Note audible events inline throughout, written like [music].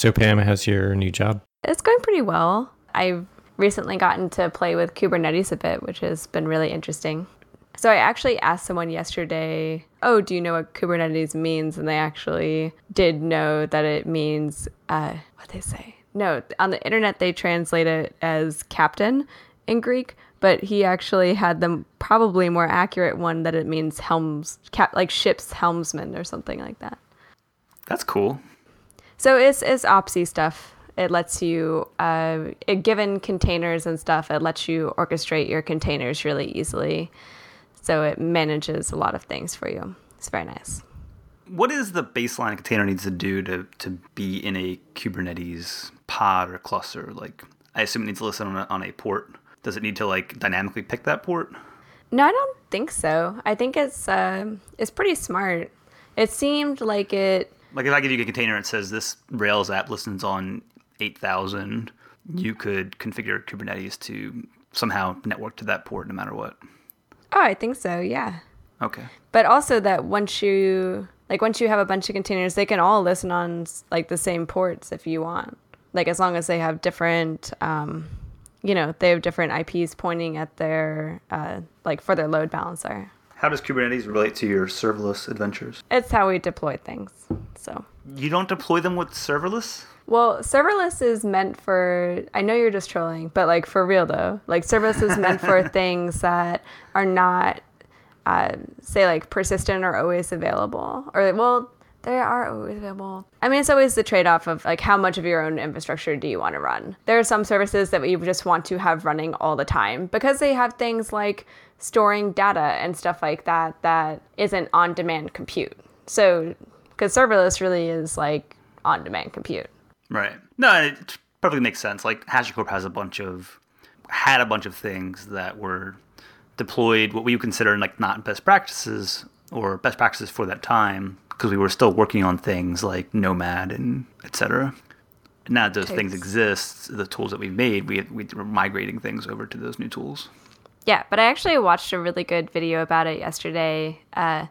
So, Pam, how's your new job? It's going pretty well. I've recently gotten to play with Kubernetes a bit, which has been really interesting. So I actually asked someone yesterday, "Oh, do you know what Kubernetes means?" And they actually did know that it means uh, what they say. No, on the internet they translate it as captain in Greek, but he actually had the probably more accurate one that it means helms, cap, like ship's helmsman or something like that. That's cool. So it's it's OPSI stuff. It lets you, uh, it, given containers and stuff, it lets you orchestrate your containers really easily. So it manages a lot of things for you. It's very nice. What is the baseline container needs to do to, to be in a Kubernetes pod or cluster? Like, I assume it needs to listen on a, on a port. Does it need to like dynamically pick that port? No, I don't think so. I think it's uh, it's pretty smart. It seemed like it. Like if I give you a container and it says this Rails app listens on 8000, you could configure Kubernetes to somehow network to that port no matter what. Oh, I think so. Yeah. Okay. But also that once you like once you have a bunch of containers, they can all listen on like the same ports if you want. Like as long as they have different, um, you know, they have different IPs pointing at their uh, like for their load balancer. How does Kubernetes relate to your serverless adventures? It's how we deploy things. So you don't deploy them with serverless. Well, serverless is meant for. I know you're just trolling, but like for real though, like serverless is meant for [laughs] things that are not, uh, say, like persistent or always available. Or well, they are always available. I mean, it's always the trade-off of like how much of your own infrastructure do you want to run. There are some services that we just want to have running all the time because they have things like storing data and stuff like that that isn't on-demand compute. So, because serverless really is like on-demand compute. Right. No, it perfectly makes sense. Like HashiCorp has a bunch of had a bunch of things that were deployed what we would consider like not best practices or best practices for that time because we were still working on things like Nomad and etc. Now that those Takes. things exist, the tools that we've made, we we were migrating things over to those new tools. Yeah, but I actually watched a really good video about it yesterday. Uh,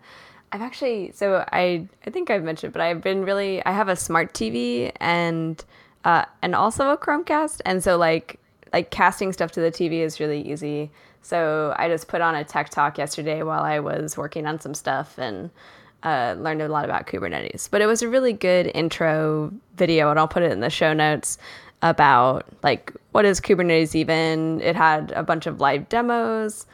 I've actually so I I think I've mentioned, but I've been really I have a smart TV and uh, and also a Chromecast, and so like like casting stuff to the TV is really easy. So I just put on a tech talk yesterday while I was working on some stuff and uh, learned a lot about Kubernetes. But it was a really good intro video, and I'll put it in the show notes about like what is Kubernetes even. It had a bunch of live demos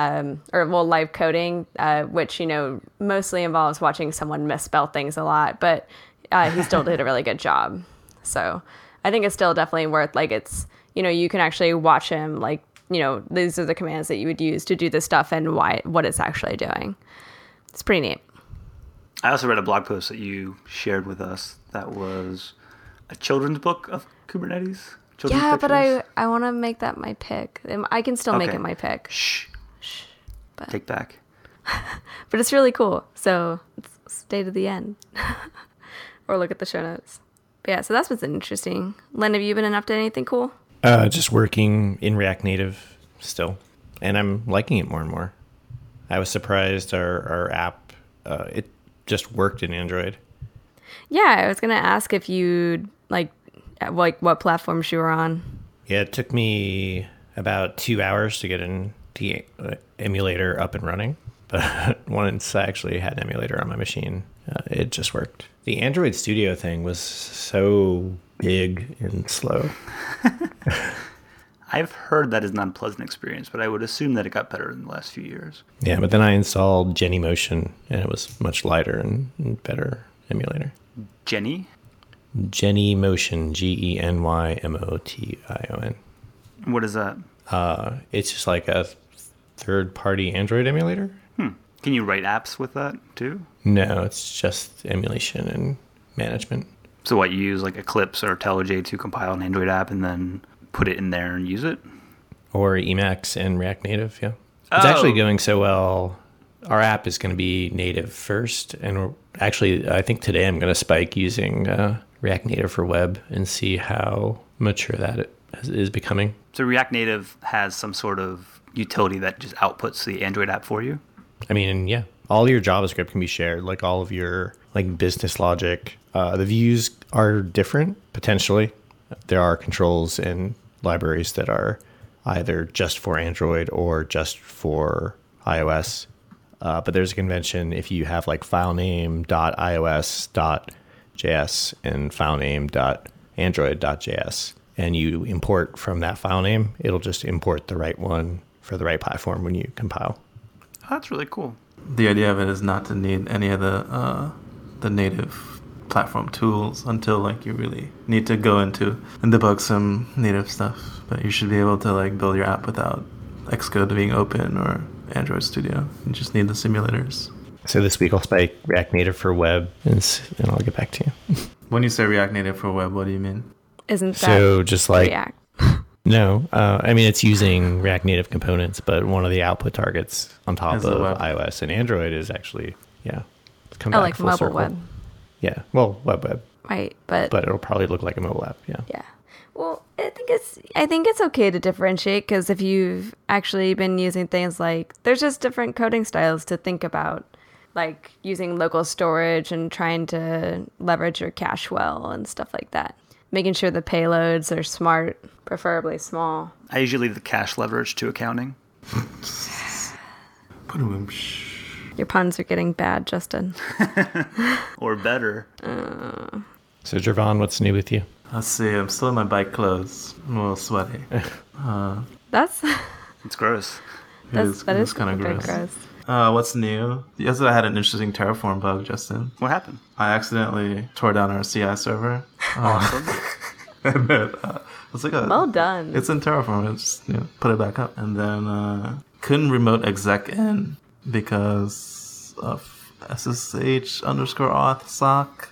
um, or well, live coding, uh, which you know mostly involves watching someone misspell things a lot, but uh, he still did a really good job. So I think it's still definitely worth like it's you know you can actually watch him like you know these are the commands that you would use to do this stuff and why what it's actually doing. It's pretty neat. I also read a blog post that you shared with us that was a children's book of Kubernetes. Children's yeah, pictures. but I I want to make that my pick. I can still okay. make it my pick. Shh. But, Take back. [laughs] but it's really cool. So stay to the end [laughs] or look at the show notes. But yeah, so that's what's interesting. Len, have you been up to anything cool? Uh, just working in React Native still, and I'm liking it more and more. I was surprised our our app uh, it just worked in Android. Yeah, I was gonna ask if you like like what platforms you were on. Yeah, it took me about two hours to get in the uh, emulator up and running. But [laughs] once I actually had an emulator on my machine, uh, it just worked. The Android Studio thing was so big and slow. [laughs] I've heard that is not a pleasant experience, but I would assume that it got better in the last few years. Yeah, but then I installed Genymotion, and it was much lighter and, and better emulator. Jenny? Jenny Motion, G E N Y M O T I O N. What is that? Uh, it's just like a third party Android emulator. Hmm. Can you write apps with that too? No, it's just emulation and management. So what you use like Eclipse or IntelliJ to compile an Android app and then put it in there and use it? Or Emacs and React Native, yeah. It's oh. actually going so well. Our app is going to be native first, and actually, I think today I'm going to spike using uh, React Native for web and see how mature that is becoming. So React Native has some sort of utility that just outputs the Android app for you? I mean, yeah. all your JavaScript can be shared, like all of your like business logic. Uh, the views are different potentially. There are controls and libraries that are either just for Android or just for iOS. Uh, but there's a convention if you have like filename.ios.js and filename.android.js and you import from that file name, it'll just import the right one for the right platform when you compile. Oh, that's really cool. The idea of it is not to need any of the uh, the native platform tools until like you really need to go into and debug some native stuff. But you should be able to like build your app without Xcode being open or Android Studio. You just need the simulators. So this week I'll spike React Native for web, and, and I'll get back to you. [laughs] When you say React Native for web, what do you mean? Isn't that So just like React? [laughs] no, uh, I mean it's using React Native components, but one of the output targets on top Is the of iOS and Android is actually yeah, it's come Oh, back like full mobile circle. web, Yeah, well, web web, right? But, but it'll probably look like a mobile app. Yeah. yeah. Well, I think it's I think it's okay to differentiate because if you've actually been using things like there's just different coding styles to think about, like using local storage and trying to leverage your cache well and stuff like that. Making sure the payloads are smart, preferably small. I usually leave the cache leverage to accounting. Your puns are getting bad, Justin. [laughs] Or better. So Jervon, what's new with you? Let's see. I'm still in my bike clothes. I'm a little sweaty. [laughs] That's [laughs] It's gross. that's is- that it is is kinda gross. gross. Uh, what's new? Yesterday I had an interesting Terraform bug, Justin. What happened? I accidentally tore down our CI server. Awesome. [laughs] and then, uh, it's like a Well done. It's in Terraform. It's you know, put it back up, and then uh, couldn't remote exec in because of SSH underscore auth sock.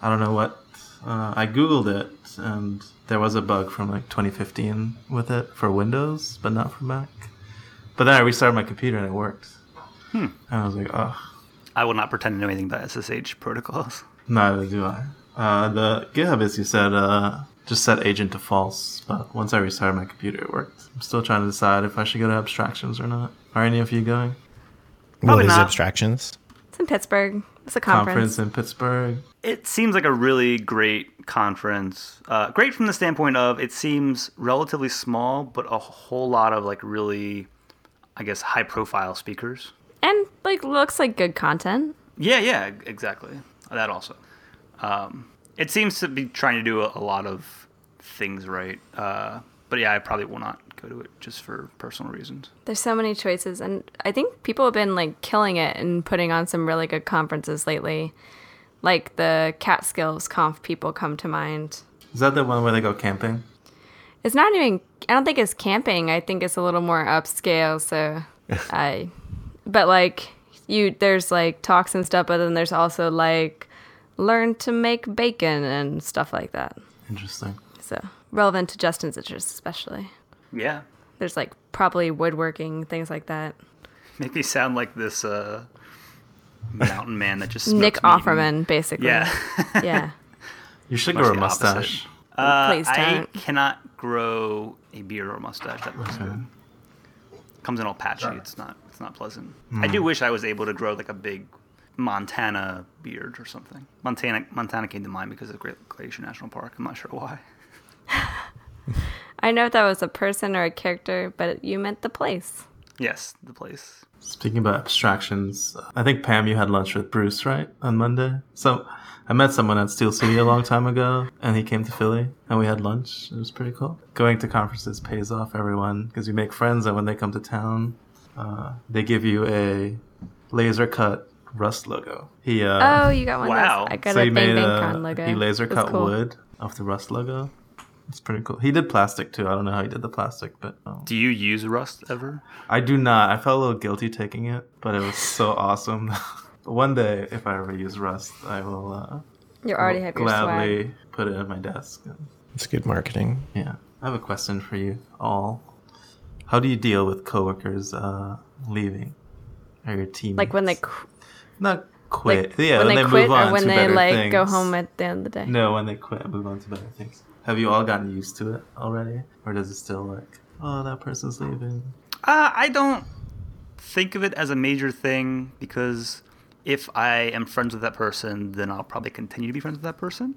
I don't know what. Uh, I googled it, and there was a bug from like 2015 with it for Windows, but not for Mac. But then I restarted my computer and it worked. And I was like, oh, I will not pretend to know anything about SSH protocols. neither do I. Uh, the GitHub is you said uh, just set agent to false, but once I restarted my computer, it worked. I'm still trying to decide if I should go to abstractions or not. Are any of you going? Probably what is not. abstractions? It's in Pittsburgh. It's a Conference, conference. in Pittsburgh. It seems like a really great conference. Uh, great from the standpoint of it seems relatively small, but a whole lot of like really, I guess, high profile speakers. And like looks like good content. Yeah, yeah, exactly. That also. Um, it seems to be trying to do a, a lot of things right. Uh, but yeah, I probably will not go to it just for personal reasons. There's so many choices and I think people have been like killing it and putting on some really good conferences lately. Like the Catskills conf people come to mind. Is that the one where they go camping? It's not even I don't think it's camping. I think it's a little more upscale, so [laughs] I but like you there's like talks and stuff, but then there's also like learn to make bacon and stuff like that. Interesting. So relevant to Justin's interests especially. Yeah. There's like probably woodworking, things like that. Make me sound like this uh, mountain man that just [laughs] Nick meat and- Offerman, basically. Yeah. [laughs] yeah. You should Much grow a mustache. Uh, Please I don't. cannot grow a beard or a mustache. That looks good. Comes in all patchy. It's not. It's not pleasant. I do wish I was able to grow like a big Montana beard or something. Montana. Montana came to mind because of Great Glacier National Park. I'm not sure why. I know if that was a person or a character, but you meant the place. Yes, the place. Speaking about abstractions, I think Pam, you had lunch with Bruce, right, on Monday. So I met someone at Steel City a long time ago, and he came to Philly, and we had lunch. It was pretty cool. Going to conferences pays off everyone because you make friends, and when they come to town, uh, they give you a laser cut Rust logo. He uh, Oh, you got one. Wow. Of those. I got so a he Bang made Bang a, Con logo. he laser cut cool. wood off the Rust logo. It's pretty cool. He did plastic too. I don't know how he did the plastic, but um, Do you use Rust ever? I do not. I felt a little guilty taking it, but it was so [laughs] awesome. [laughs] One day, if I ever use Rust, I will uh, You already have your gladly swag. put it in my desk. It's good marketing. Yeah, I have a question for you all. How do you deal with coworkers uh, leaving, or your team? Like when they qu- not quit. like yeah, when, they, quit move on or when to they better like go home at the end of the day. No, when they quit and move on to better things. Have you all gotten used to it already, or does it still like, oh, that person's leaving? Uh, I don't think of it as a major thing because if I am friends with that person, then I'll probably continue to be friends with that person.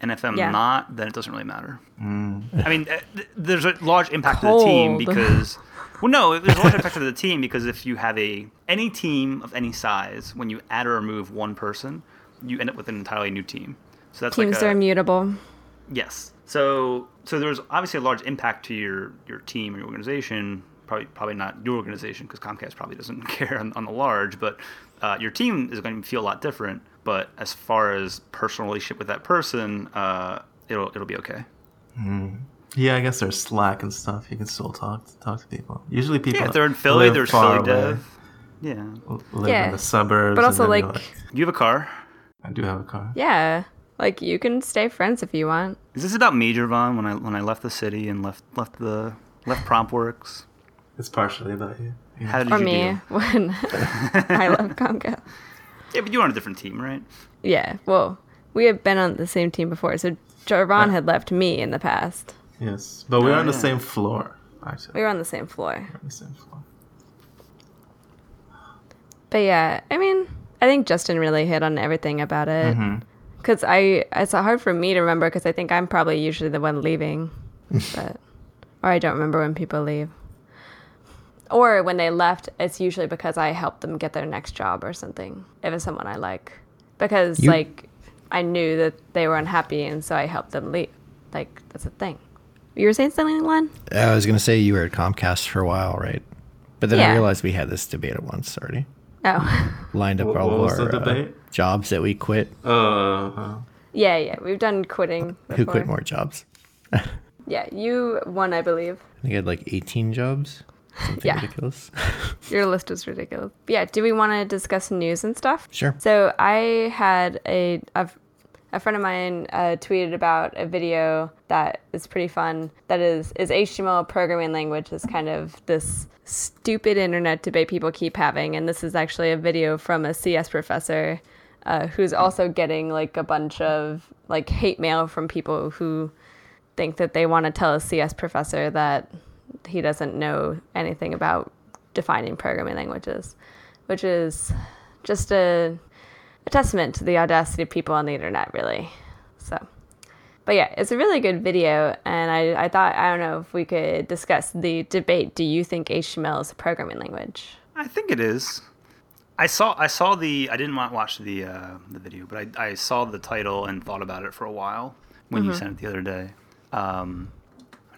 And if I'm Yeah. not, then it doesn't really matter. I mean, uh, th- there's a large impact to the team because, [laughs] well, no, there's a large impact to the team because if you have a any team of any size, when you add or remove one person, you end up with an entirely new team. So that's Teams like a, are immutable. Yes. So so there's obviously a large impact to your your team or your organization. Probably probably not your organization because Comcast probably doesn't [laughs] care on, on the large, but uh, your team is going to feel a lot different. But as far as personal relationship with that person, uh, it'll it'll be okay. Yeah, I guess there's Slack and stuff. You can still talk talk to people. Usually, people Yeah, if they're in Philly, live there's far Philly away, Dev. Yeah. Live Yeah. in the suburbs. But also, then you're like- You have a car. I do have a car. Yeah. Like you can stay friends if you want. Is this about me, Javon? When I when I left the city and left left the left PromptWorks? It's partially about you. Yeah. How did Or you me deal? [laughs] when I left [laughs] Comcast. Yeah, but you were on a different team, right? Yeah. Well, we have been on the same team before, so Jarvan had left me in the past. Yes, but we're Oh, on the same floor. Actually, we were on the same floor. on the same floor. But yeah, I mean, I think Justin really hit on everything about it. Mm-hmm. Because I, it's hard for me to remember because I think I'm probably usually the one leaving, [laughs] but or I don't remember when people leave. Or when they left, it's usually because I helped them get their next job or something. If it's someone I like, because You- like I knew that they were unhappy, and so I helped them leave. Like that's a thing. You were saying something, Len? I was going to say you were at Comcast for a while, right? But then I realized we had this debate at once already. Oh, [laughs] Lined up What- all what of our uh, debate? jobs that we quit. Uh, yeah, yeah. We've done quitting. Before. Who quit more jobs? [laughs] Yeah, you won, I believe. I think I had like 18 jobs. Something Yeah. ridiculous. [laughs] Your list was ridiculous. Yeah, do we want to discuss news and stuff? Sure. So I had a a, a friend of mine uh, tweeted about a video that is pretty fun. That is is HTML programming language is kind of this stupid internet debate people keep having, and this is actually a video from a CS professor uh, who's also getting like a bunch of like hate mail from people who think that they want to tell a CS professor that he doesn't know anything about defining programming languages, which is just a, a testament to the audacity of people on the internet, really. So, but yeah, it's a really good video, and I, I thought, I don't know if we could discuss the debate. Do you think HTML is a programming language? I think it is. I saw I saw the I didn't watch the uh, the video, but I, I saw the title and thought about it for a while when you sent it the other day. Um,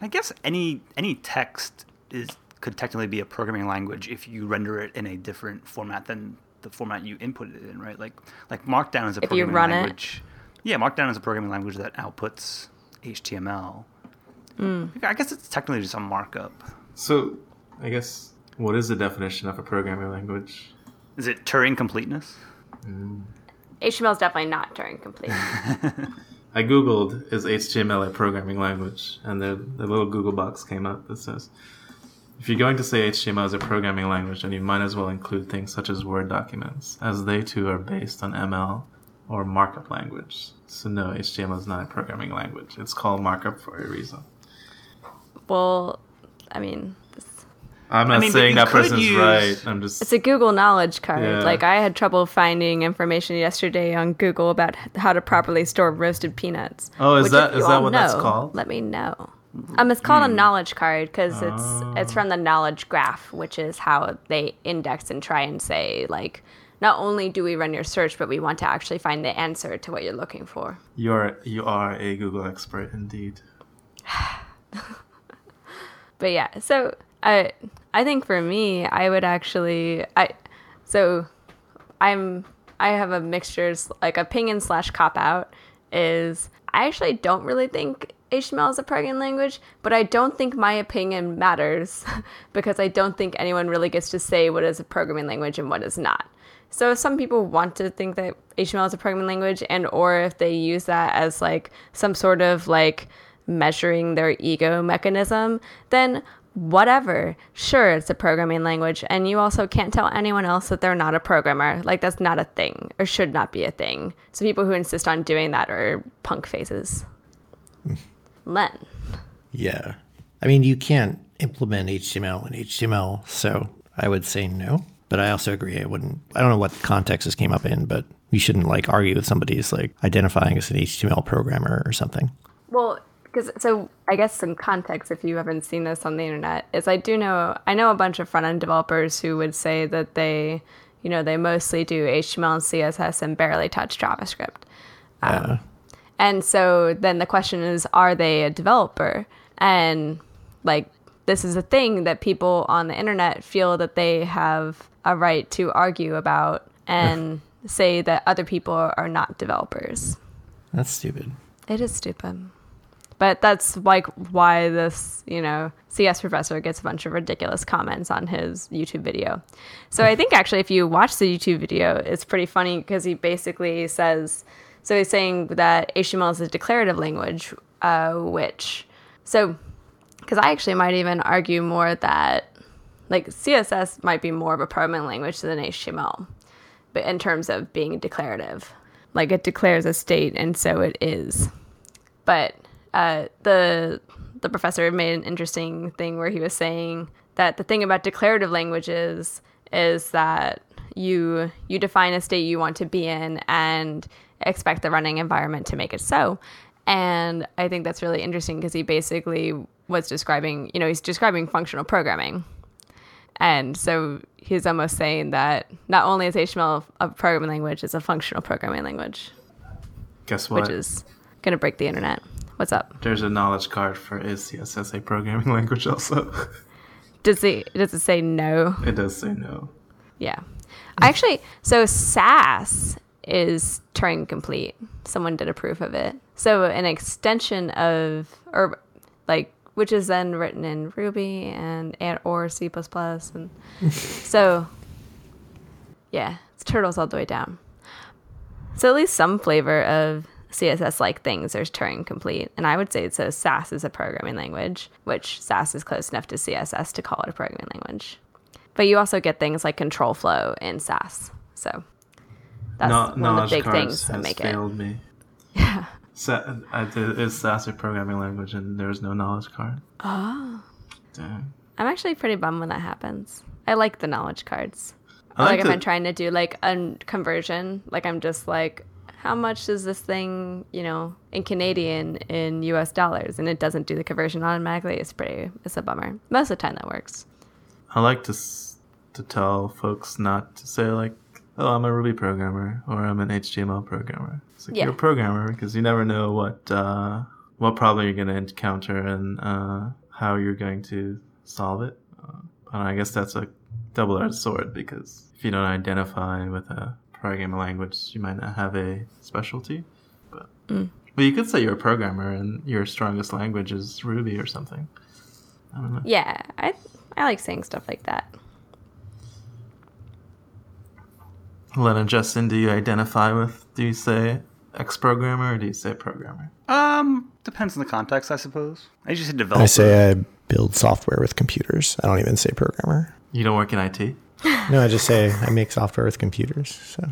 I guess any any text is could technically be a programming language if you render it in a different format than the format you input it in, right? Like like Markdown is a If you programming run it. language. Yeah, Markdown is a programming language that outputs HTML. Hmm. I guess it's technically just a markup. so, I guess what is the definition of a programming language? Is it Turing completeness? Hmm. HTML is definitely not Turing complete. [laughs] I googled is HTML a programming language, and the the little Google box came up that says if you're going to say HTML is a programming language, then you might as well include things such as Word documents, as they too are based on ML or markup language. So no, HTML is not a programming language. It's called markup for a reason. well, I mean, I'm not mean, saying that person's use- right. I'm just it's a Google knowledge card. Yeah. Like I had trouble finding information yesterday on Google about how to properly store roasted peanuts. Oh, is which that- if is you that all what that's called? Let me know. Um, it's called Hmm. a knowledge card because it's it's from the knowledge graph, which is how they index and try and say like, not only do we run your search, but we want to actually find the answer to what you're looking for. you're you are a Google expert indeed. [laughs] but yeah so i i think for me i would actually i so i'm i have a mixture like opinion slash cop out is i actually don't really think html is a programming language but i don't think my opinion matters [laughs] because i don't think anyone really gets to say what is a programming language and what is not so if some people want to think that html is a programming language and or if they use that as like some sort of like measuring their ego mechanism, then whatever. Sure, it's a programming language, and you also can't tell anyone else that they're not a programmer. Like, that's not a thing, or should not be a thing. So, people who insist on doing that are punk faces. Len. Yeah. I mean, you can't implement HTML in HTML, so I would say no. But I also agree. I wouldn't. I don't know what context this came up in, but you shouldn't like argue with somebody who's like identifying as an HTML programmer or something. Well, because so I guess some context, if you haven't seen this on the internet, is I do know I know a bunch of front end developers who would say that they, you know, they mostly do HTML and CSS and barely touch JavaScript. Um, and so then the question is, are they a developer? And like this is a thing that people on the internet feel that they have a right to argue about and [laughs] say that other people are not developers. That's stupid. It is stupid. But that's like why this, you know, CS professor gets a bunch of ridiculous comments on his YouTube video. So I [laughs] think actually, if you watch the YouTube video, it's pretty funny because he basically says, so he's saying that HTML is a declarative language, uh, which, so, because I actually might even argue more that like CSS might be more of a programming language than HTML, but in terms of being declarative, like it declares a state and so it is. But uh, the the professor made an interesting thing where he was saying that the thing about declarative languages is that you you define a state you want to be in and expect the running environment to make it so. And I think that's really interesting because he basically was describing, you know, he's describing functional programming. And so he's almost saying that not only is HTML a programming language, it's a functional programming language, Guess what? which is going to break the internet. What's up? There's a knowledge card for is CSS a programming [laughs] language also. Does it does it say no? it does say no. Yeah. I Actually, so Sass is Turing complete. Someone did a proof of it. So an extension of or like which is then written in Ruby and, and or C++ and [laughs] so yeah, it's turtles all the way down. So at least some flavor of CSS like things there's Turing complete. And I would say so Sass is a programming language, which Sass is close enough to CSS to call it a programming language. But you also get things like control flow in Sass. So that's No- one of the big things that make it. failed me. [laughs] Yeah. Sa- I did, is Sass a programming language and there's no knowledge card? Oh. Ah. Dang. I'm actually pretty bummed when that happens. I like the knowledge cards. I like like if I'm trying to do like a conversion, like I'm just like, how much is this thing, you know, in Canadian in US dollars? And it doesn't do the conversion automatically. It's pretty, it's a bummer. Most of the time that works. I like to s- to tell folks not to say like, "Oh, I'm a Ruby programmer" or "I'm an HTML programmer." It's like Yeah. you're a programmer because you never know what uh, what problem you're going to encounter and uh, how you're going to solve it. Uh, and I guess that's a double-edged sword because if you don't identify with a programming language, you might not have a specialty. But but you could say you're a programmer and your strongest language is Ruby or something. I don't know. Yeah, I I like saying stuff like that. Len and Justin, do you identify with? Do you say ex programmer or do you say programmer? Um, depends on the context, I suppose. I usually say developer. I say I build software with computers. I don't even say programmer. You don't work in IT. No, I just say I make software with computers. So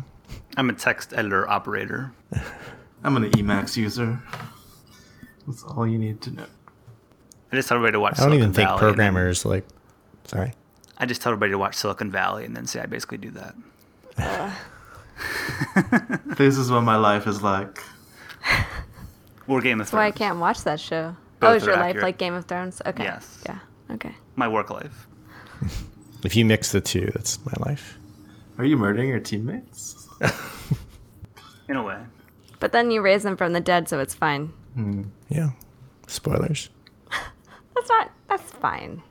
I'm a text editor operator. [laughs] I'm an Emacs user. That's all you need to know. I just tell everybody to watch. I don't Silicon even think Valley and then- programmers like. Sorry. I just tell everybody to watch Silicon Valley and then say I basically do that. [laughs] This is what my life is like. Or Game of That's why I can't watch that show. Both oh, is are your life like Game of Thrones? Okay. Yes. Yeah. Okay. My work life. [laughs] If you mix the two, that's my life. Are you murdering your teammates? In a way. But then you raise them from the dead, so it's fine. Hmm. Yeah. Spoilers. [laughs] That's not. That's fine.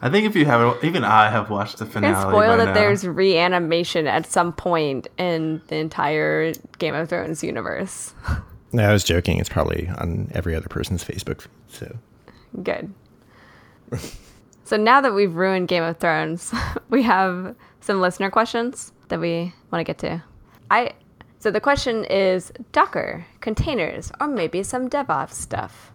I think if you haven't, even I have watched the You finale. can spoil by that now. there's reanimation at some point in the entire Game of Thrones universe. No, I was joking. It's probably on every other person's Facebook. So Good. so now that we've ruined Game of Thrones, [laughs] we have some listener questions that we want to get to. I so the question is Docker, containers, or maybe some DevOps stuff.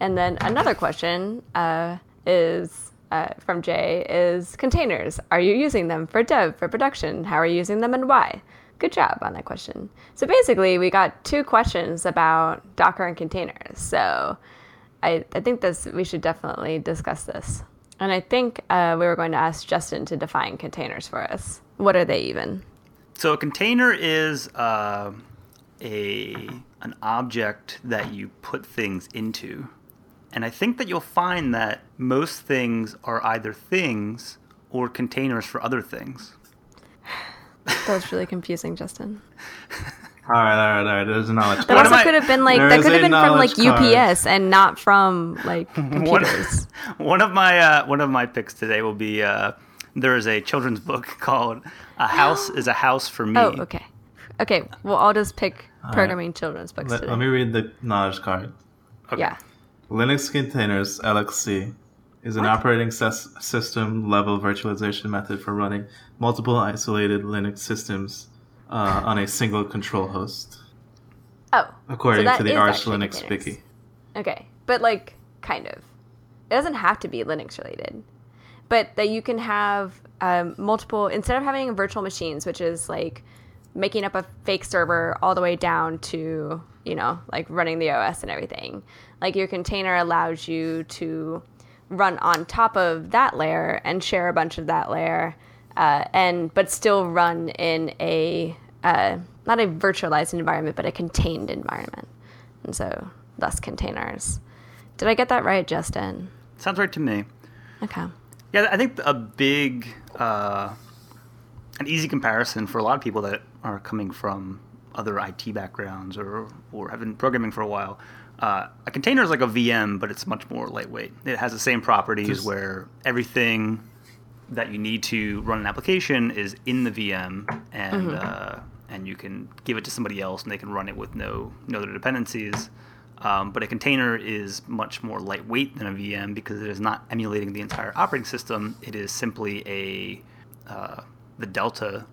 And then another question uh, is uh, from Jay is containers. Are you using them for dev, for production? How are you using them and why? Good job on that question. So basically, we got two questions about Docker and containers. So I, I think this we should definitely discuss this. And I think uh, we were going to ask Justin to define containers for us. What are they even? So a container is uh, a an object that you put things into. And I think that you'll find that most things are either things or containers for other things. [sighs] That was really confusing, Justin. [laughs] All right, all right, all right. There's a knowledge. That What also I- could have been like There that is could have been from like knowledge card. UPS and not from like [laughs] computers. [laughs] One of my uh, one of my picks today will be uh, there is a children's book called "A House [gasps] Is a House for Me." oh, okay. Okay, well I'll just pick programming children's books Let, today. let me read the knowledge card. Yeah. Linux Containers LXC is an operating sys- system level virtualization method for running multiple isolated Linux systems uh, on a single control host, Oh. according that to the Arch Linux containers. wiki. Okay, but like kind of. It doesn't have to be Linux related, but that you can have um, multiple instead of having virtual machines, which is like making up a fake server all the way down to you know like running the OS and everything. Like your container allows you to run on top of that layer and share a bunch of that layer, uh, and but still run in a uh, not a virtualized environment, but a contained environment. And so, thus containers. Did I get that right, Justin? Sounds right to me. Okay. Yeah, I think a big, uh, an easy comparison for a lot of people that are coming from other IT backgrounds or or have been programming for a while. Uh, a container is like a VM, but it's much more lightweight. It has the same properties Just- where everything that you need to run an application is in the VM, and uh, and you can give it to somebody else, and they can run it with no no other dependencies. Um, but a container is much more lightweight than a VM because it is not emulating the entire operating system. It is simply a uh, the delta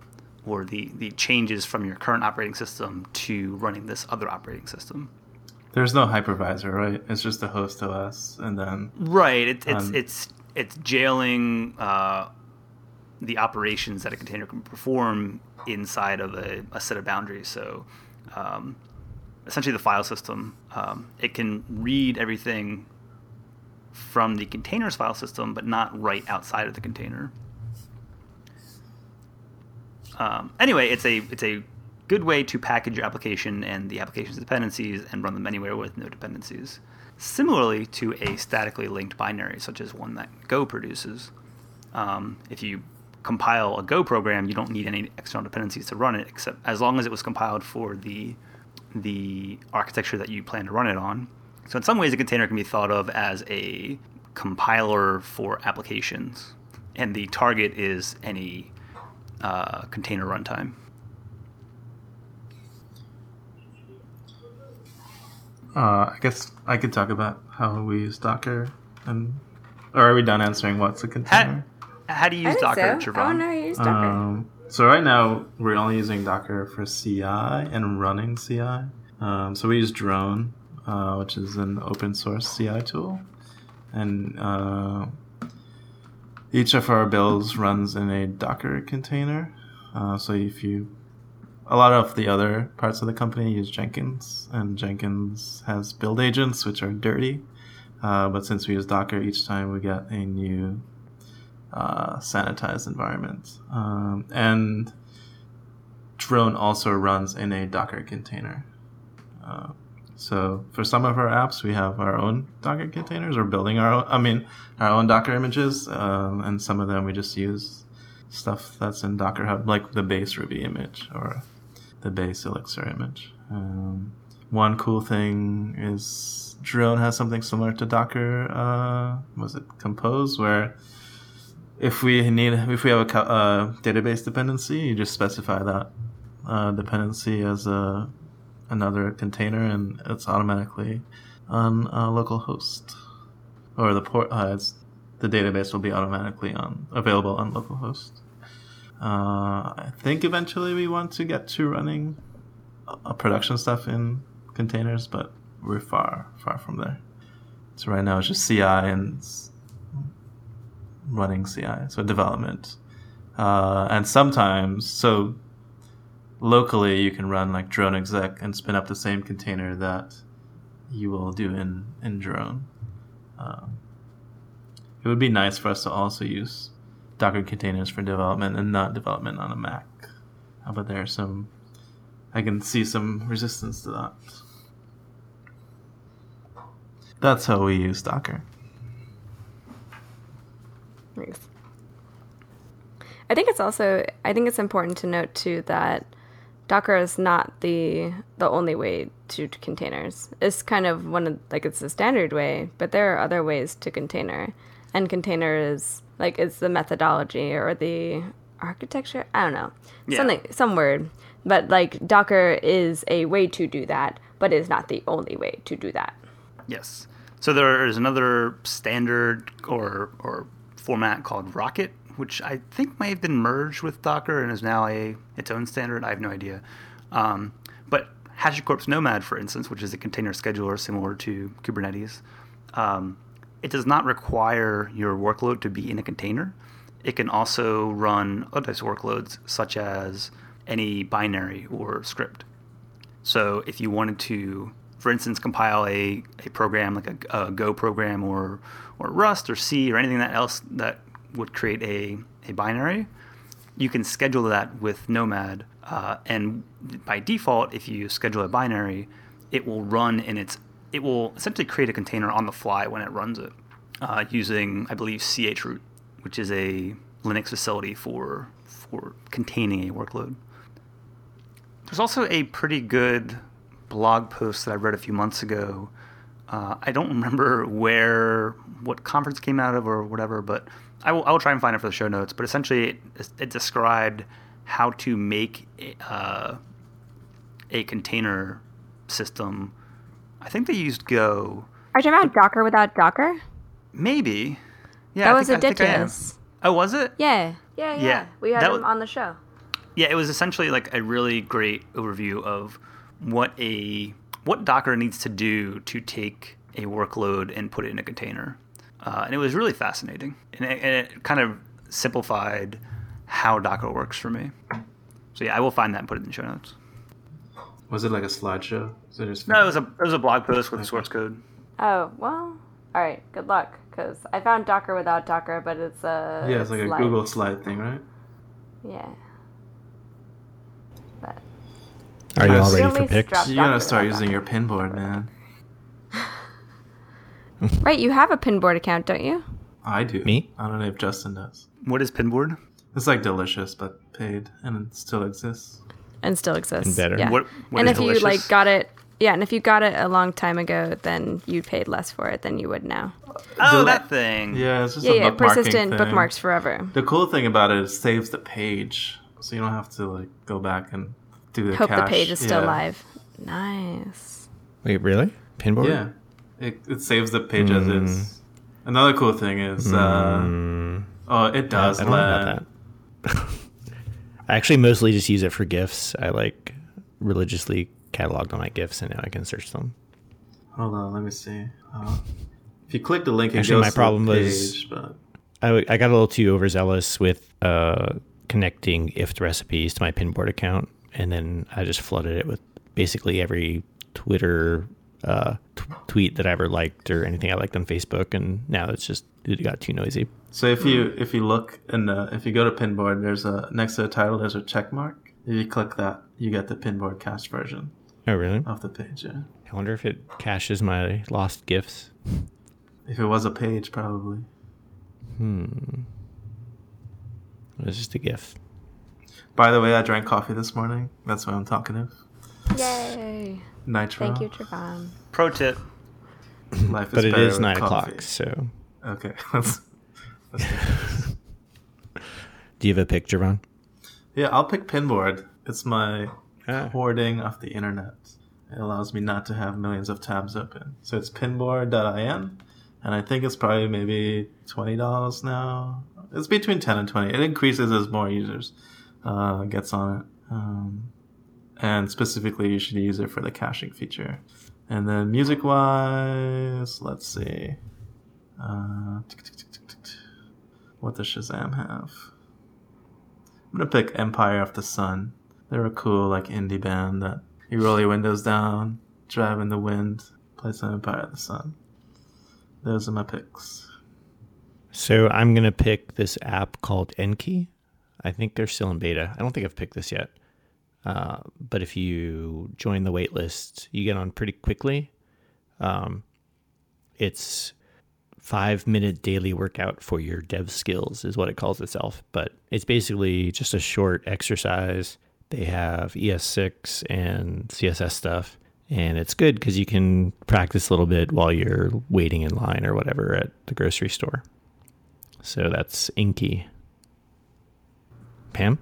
or the the changes from your current operating system to running this other operating system. There's no hypervisor, write? It's just a host OS, and then Right. It, it's Um, it's it's jailing uh, the operations that a container can perform inside of a, a set of boundaries. So, um, essentially, the file system um, it can read everything from the container's file system, but not right outside of the container. Um, anyway, it's a it's a good way to package your application and the application's dependencies and run them anywhere with no dependencies. Similarly to a statically linked binary, such as one that Go produces. Um, if you compile a Go program, you don't need any external dependencies to run it, except as long as it was compiled for the the architecture that you plan to run it on. So in some ways, a container can be thought of as a compiler for applications, and the target is any uh, container runtime. Uh, I guess I could talk about how we use Docker, and or are we done answering what's a How, container? how do you use think Docker, so. Javon? I want to use Docker. Um, so right now we're only using Docker for CI and running CI. Um, so we use Drone, uh, which is an open source CI tool, and uh, each of our builds runs in a Docker container. Uh, so if you, a lot of the other parts of the company use Jenkins, and Jenkins has build agents which are dirty. Uh, but since we use Docker, each time we get a new uh, sanitized environment. Um, and Drone also runs in a Docker container. Uh, so for some of our apps, we have our own Docker containers. We're building our own, I mean, our own Docker images, um, and some of them we just use stuff that's in Docker Hub, like the base Ruby image or the base Elixir image. Um, one cool thing is Drone has something similar to Docker. Uh, was it Compose, where if we need if we have a uh, database dependency, you just specify that uh, dependency as a another container, and it's automatically on local host, or the port. Uh, the database will be automatically on available on localhost. Uh, I think eventually we want to get to running uh, production stuff in containers, but we're far far from there. So right now it's just CI and running CI, so development. Uh, and sometimes, so locally you can run like drone exec and spin up the same container that you will do in, in drone. Um, It would be nice for us to also use Docker containers for development and not development on a Mac. But there's some, I can see some resistance to that. That's how we use Docker. Thanks. I think it's also I think it's important to note too that Docker is not the the only way to, to containers. It's kind of one of like it's the standard way, but there are other ways to container. And container is like it's the methodology or the architecture. I don't know. Yeah. Something some word. But like Docker is a way to do that, but is not the only way to do that. Yes. So there is another standard or or format called Rocket, which I think may have been merged with Docker and is now a its own standard. I have no idea. Um, but HashiCorp's Nomad, for instance, which is a container scheduler similar to Kubernetes, um, it does not require your workload to be in a container. It can also run other types of workloads, such as any binary or script. So if you wanted to, for instance, compile a, a program like a, a Go program or or Rust or C or anything that else that would create a, a binary, you can schedule that with Nomad. Uh, and by default, if you schedule a binary, it will run in its it will essentially create a container on the fly when it runs it uh, using, I believe, chroot, which is a Linux facility for for containing a workload. There's also a pretty good blog post that I read a few months ago. Uh, I don't remember [laughs] where, what conference came out of or whatever, but I will, I will try and find it for the show notes. But essentially, it, it described how to make uh, a container system. I think they used Go. Are you talking about Docker without Docker? Maybe. Yeah, that I was think- I think I am. ridiculous. Oh, was it? Yeah. Yeah, yeah. Yeah, We had that him was- on the show. Yeah, it was essentially like a really great overview of what a what Docker needs to do to take a workload and put it in a container, uh, and it was really fascinating, and it, and it kind of simplified how Docker works for me. So yeah, I will find that and put it in the show notes. Was it like a slideshow? Was it just No, it was a it was a blog post with source code. Oh, well. All right. Good luck. Because I found Docker without Docker, but it's a. yeah, it's like a. Google slide thing, right? Yeah. But Are you all ready for least picks? You gotta start without using your pinboard, man. [laughs] right, you have a Pinboard account, don't you? I do. Me? I don't know if Justin does. What is Pinboard? It's like delicious, but paid, and it still exists. And still exists. And better. Yeah. What- what and is if you like got it, yeah, and if you got it a long time ago, then you paid less for it than you would now. Oh, Del- that thing. Yeah, it's just Yeah, a yeah, persistent thing. bookmarks forever. The cool thing about it is it saves the page, so you don't have to like go back and do the Hope the page is still Yeah. live. Nice. Wait, really? Pinboard? Yeah, it, it saves the page as is. Another cool thing is, uh, oh, it does I don't know about that. [laughs] I actually mostly just use it for gifts. I like religiously cataloged all my gifts, and now I can search them. Hold on, let me see. Uh, if you click the link, it Actually, my problem the was- but I, I got a little too overzealous with uh, connecting IFTTT recipes to my Pinboard account, and then I just flooded it with basically every Twitter uh, t- tweet that I ever liked or anything I liked on Facebook, and now it's just it got too noisy. So if you if you look and if you go to Pinboard, there's a next to the title there's a check mark. If you click that, you get the Pinboard cached version Oh, really? Off the page. Yeah. I wonder if it caches my lost gifts. If it was a page, probably. Hmm. It's just a GIF. By the way, I drank coffee this morning. That's why I'm talkative. Yay. Nitro. Thank you, Trevon. Pro tip: Life is But it better is with nine coffee. o'clock, so Okay. [laughs] Let's, let's do you have a pick, Javon? yeah, I'll pick Pinboard. It's my Ah. hoarding of the internet. It allows me not to have millions of tabs open. So it's pinboard.in, and I think it's probably maybe twenty dollars now. It's between ten and twenty. It increases as more users uh, gets on it. Um, and specifically, you should use it for the caching feature. And then music wise, let's see. Uh, what does Shazam have? I'm gonna pick Empire of the Sun. They're a cool like indie band that you roll your windows down, drive in the wind, play some Empire of the Sun. Those are my picks. So I'm gonna pick this app called Enki. I think they're still in beta. I don't think I've picked this yet. Uh, but if you join the waitlist, you get on pretty quickly. Um, it's five minute daily workout for your dev skills is what it calls itself. But it's basically just a short exercise. They have ES6 and CSS stuff. And it's good because you can practice a little bit while you're waiting in line or whatever at the grocery store. So that's Enki. Pam?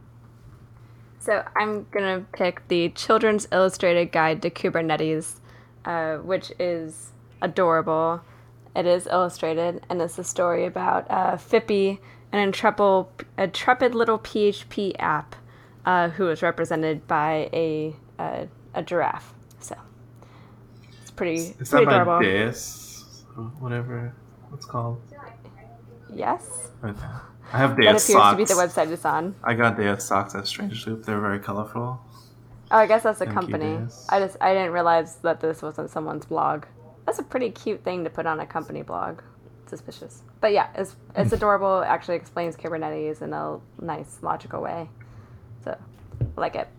So I'm gonna pick the Children's Illustrated Guide to Kubernetes, uh, which is adorable. It is illustrated, and it's a story about uh, Phippy, an intrepid, intrepid little PHP app, uh, who is represented by a a, a giraffe. So it's pretty Is pretty that adorable. Deis? Whatever it's called. Yes, I have that Deis appears socks. to be the website it's on. I got Deis socks at Strange Loop. They're very colorful. Oh, I guess that's a Thank company. Dennis. I just I didn't realize that this wasn't someone's blog. That's a pretty cute thing to put on a company blog. Suspicious, but yeah, it's it's adorable. It actually explains Kubernetes in a nice, logical way. So, I like it.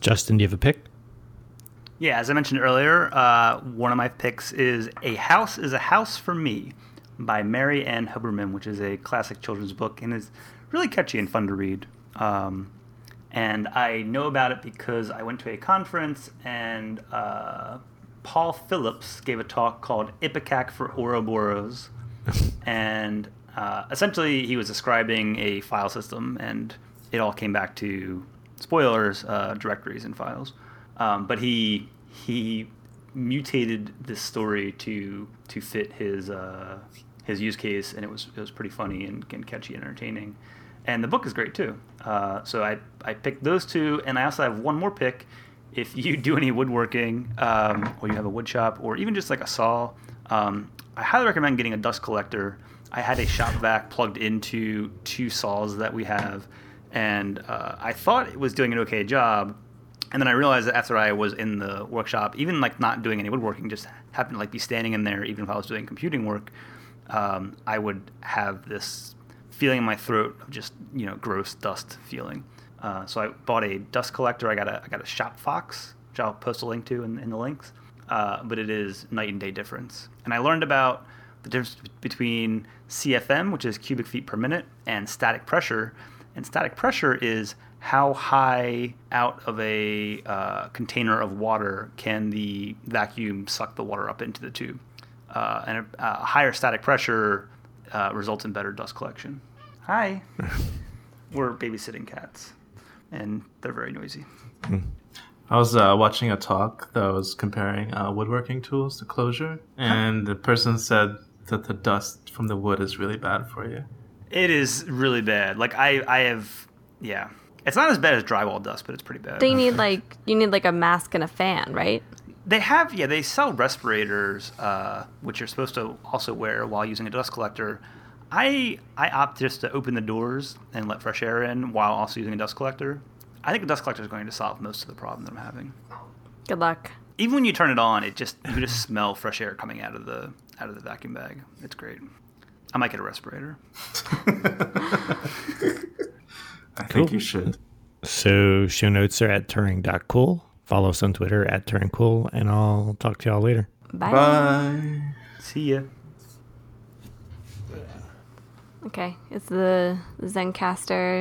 Justin, do you have a pick? Yeah, as I mentioned earlier, uh, one of my picks is A House is a House for Me by Mary Ann Hoberman, which is a classic children's book and is really catchy and fun to read. Um, and I know about it because I went to a conference and uh, Paul Phillips gave a talk called Ipecac for Ouroboros. [laughs] and uh, essentially, he was describing a file system, and it all came back to spoilers, uh, directories and files. Um, but he he mutated this story to to fit his uh, his use case, and it was it was pretty funny and, and catchy and entertaining. And the book is great too. Uh, so I I picked those two, and I also have one more pick. If [laughs] you do any woodworking, um, or you have a wood shop, or even just like a saw, um, I highly recommend getting a dust collector. I had a shop vac plugged into two saws that we have, and uh, I thought it was doing an okay job. And then I realized that after I was in the workshop, even like not doing any woodworking, just happened to like be standing in there, even if I was doing computing work, um, I would have this feeling in my throat of just you know gross dust feeling. Uh, so I bought a dust collector. I got a I got a Shop Fox, which I'll post a link to in, in the links. Uh, but it is night and day difference. And I learned about the difference between CFM, which is cubic feet per minute, and static pressure. And static pressure is how high out of a uh, container of water can the vacuum suck the water up into the tube. Uh, and a, a higher static pressure uh, results in better dust collection. Hi. [laughs] We're babysitting cats, and they're very noisy. I was uh, watching a talk that was comparing uh, woodworking tools to Clojure, and the person said that the dust from the wood is really bad for you. It is really bad. Like I, I have, yeah. It's not as bad as drywall dust, but it's pretty bad. So you need like you need like a mask and a fan, right? They have, yeah, they sell respirators, uh, which you're supposed to also wear while using a dust collector. I I opt just to open the doors and let fresh air in while also using a dust collector. I think a dust collector is going to solve most of the problem that I'm having. Good luck. Even when you turn it on, it just you just smell fresh air coming out of the out of the vacuum bag. It's great. I might get a respirator. [laughs] I think you should. So show notes are at Turing.cool. Follow us on Twitter at TuringCool, and I'll talk to y'all later. Bye. Bye. See ya. Okay, it's the Zencastr